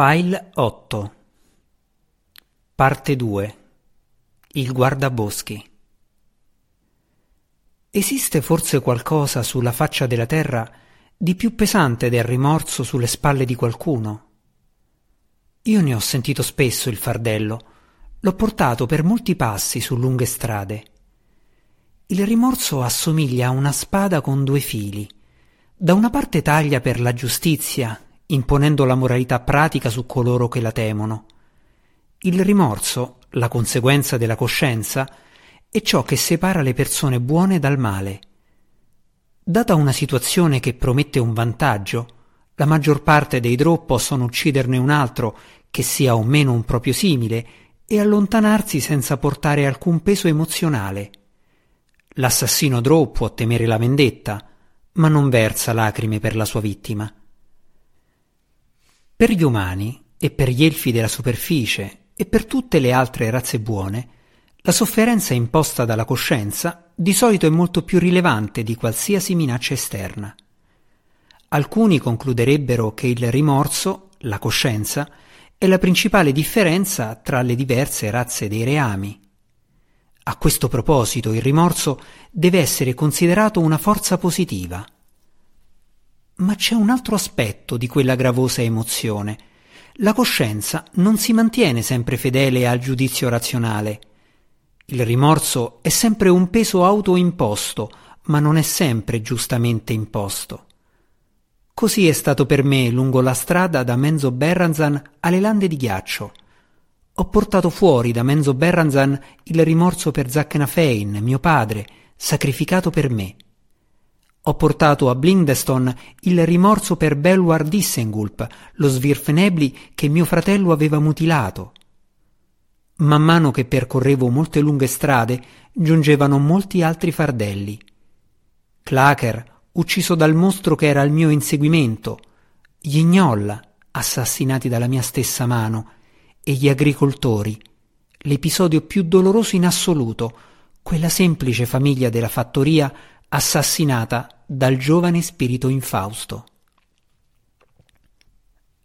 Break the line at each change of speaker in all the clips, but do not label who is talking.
File 8 Parte 2 Il guardaboschi Esiste forse qualcosa sulla faccia della terra di più pesante del rimorso sulle spalle di qualcuno? Io ne ho sentito spesso il fardello, l'ho portato per molti passi su lunghe strade. Il rimorso assomiglia a una spada con due fili. Da una parte taglia per la giustizia imponendo la moralità pratica su coloro che la temono. Il rimorso, la conseguenza della coscienza, è ciò che separa le persone buone dal male. Data una situazione che promette un vantaggio, la maggior parte dei drò possono ucciderne un altro che sia o meno un proprio simile e allontanarsi senza portare alcun peso emozionale. L'assassino drò può temere la vendetta, ma non versa lacrime per la sua vittima. Per gli umani e per gli elfi della superficie e per tutte le altre razze buone, la sofferenza imposta dalla coscienza di solito è molto più rilevante di qualsiasi minaccia esterna. Alcuni concluderebbero che il rimorso, la coscienza, è la principale differenza tra le diverse razze dei reami. A questo proposito il rimorso deve essere considerato una forza positiva – ma c'è un altro aspetto di quella gravosa emozione. La coscienza non si mantiene sempre fedele al giudizio razionale. Il rimorso è sempre un peso autoimposto, ma non è sempre giustamente imposto. Così è stato per me lungo la strada da Menzo Berranzan alle lande di ghiaccio. Ho portato fuori da Menzo Berranzan il rimorso per Zackenafein, mio padre, sacrificato per me. Ho portato a Blindeston il rimorso per Belwar Dissengulp, lo svirfenebli che mio fratello aveva mutilato. Man mano che percorrevo molte lunghe strade, giungevano molti altri fardelli. Clacker, ucciso dal mostro che era al mio inseguimento, gli gnolla, assassinati dalla mia stessa mano, e gli agricoltori, l'episodio più doloroso in assoluto, quella semplice famiglia della fattoria assassinata dal giovane spirito infausto.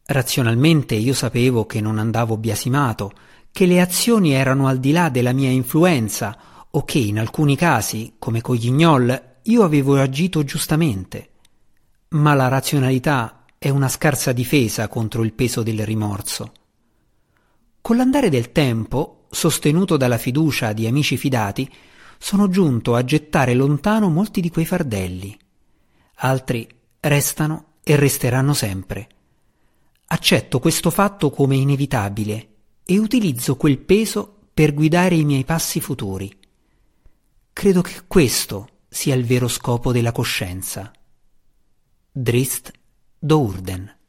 Razionalmente io sapevo che non andavo biasimato, che le azioni erano al di là della mia influenza o che in alcuni casi, come con gli gnoll, io avevo agito giustamente. Ma la razionalità è una scarsa difesa contro il peso del rimorso. Con l'andare del tempo, sostenuto dalla fiducia di amici fidati, sono giunto a gettare lontano molti di quei fardelli. Altri restano e resteranno sempre. Accetto questo fatto come inevitabile e utilizzo quel peso per guidare i miei passi futuri. Credo che questo sia il vero scopo della coscienza. Drist Dourden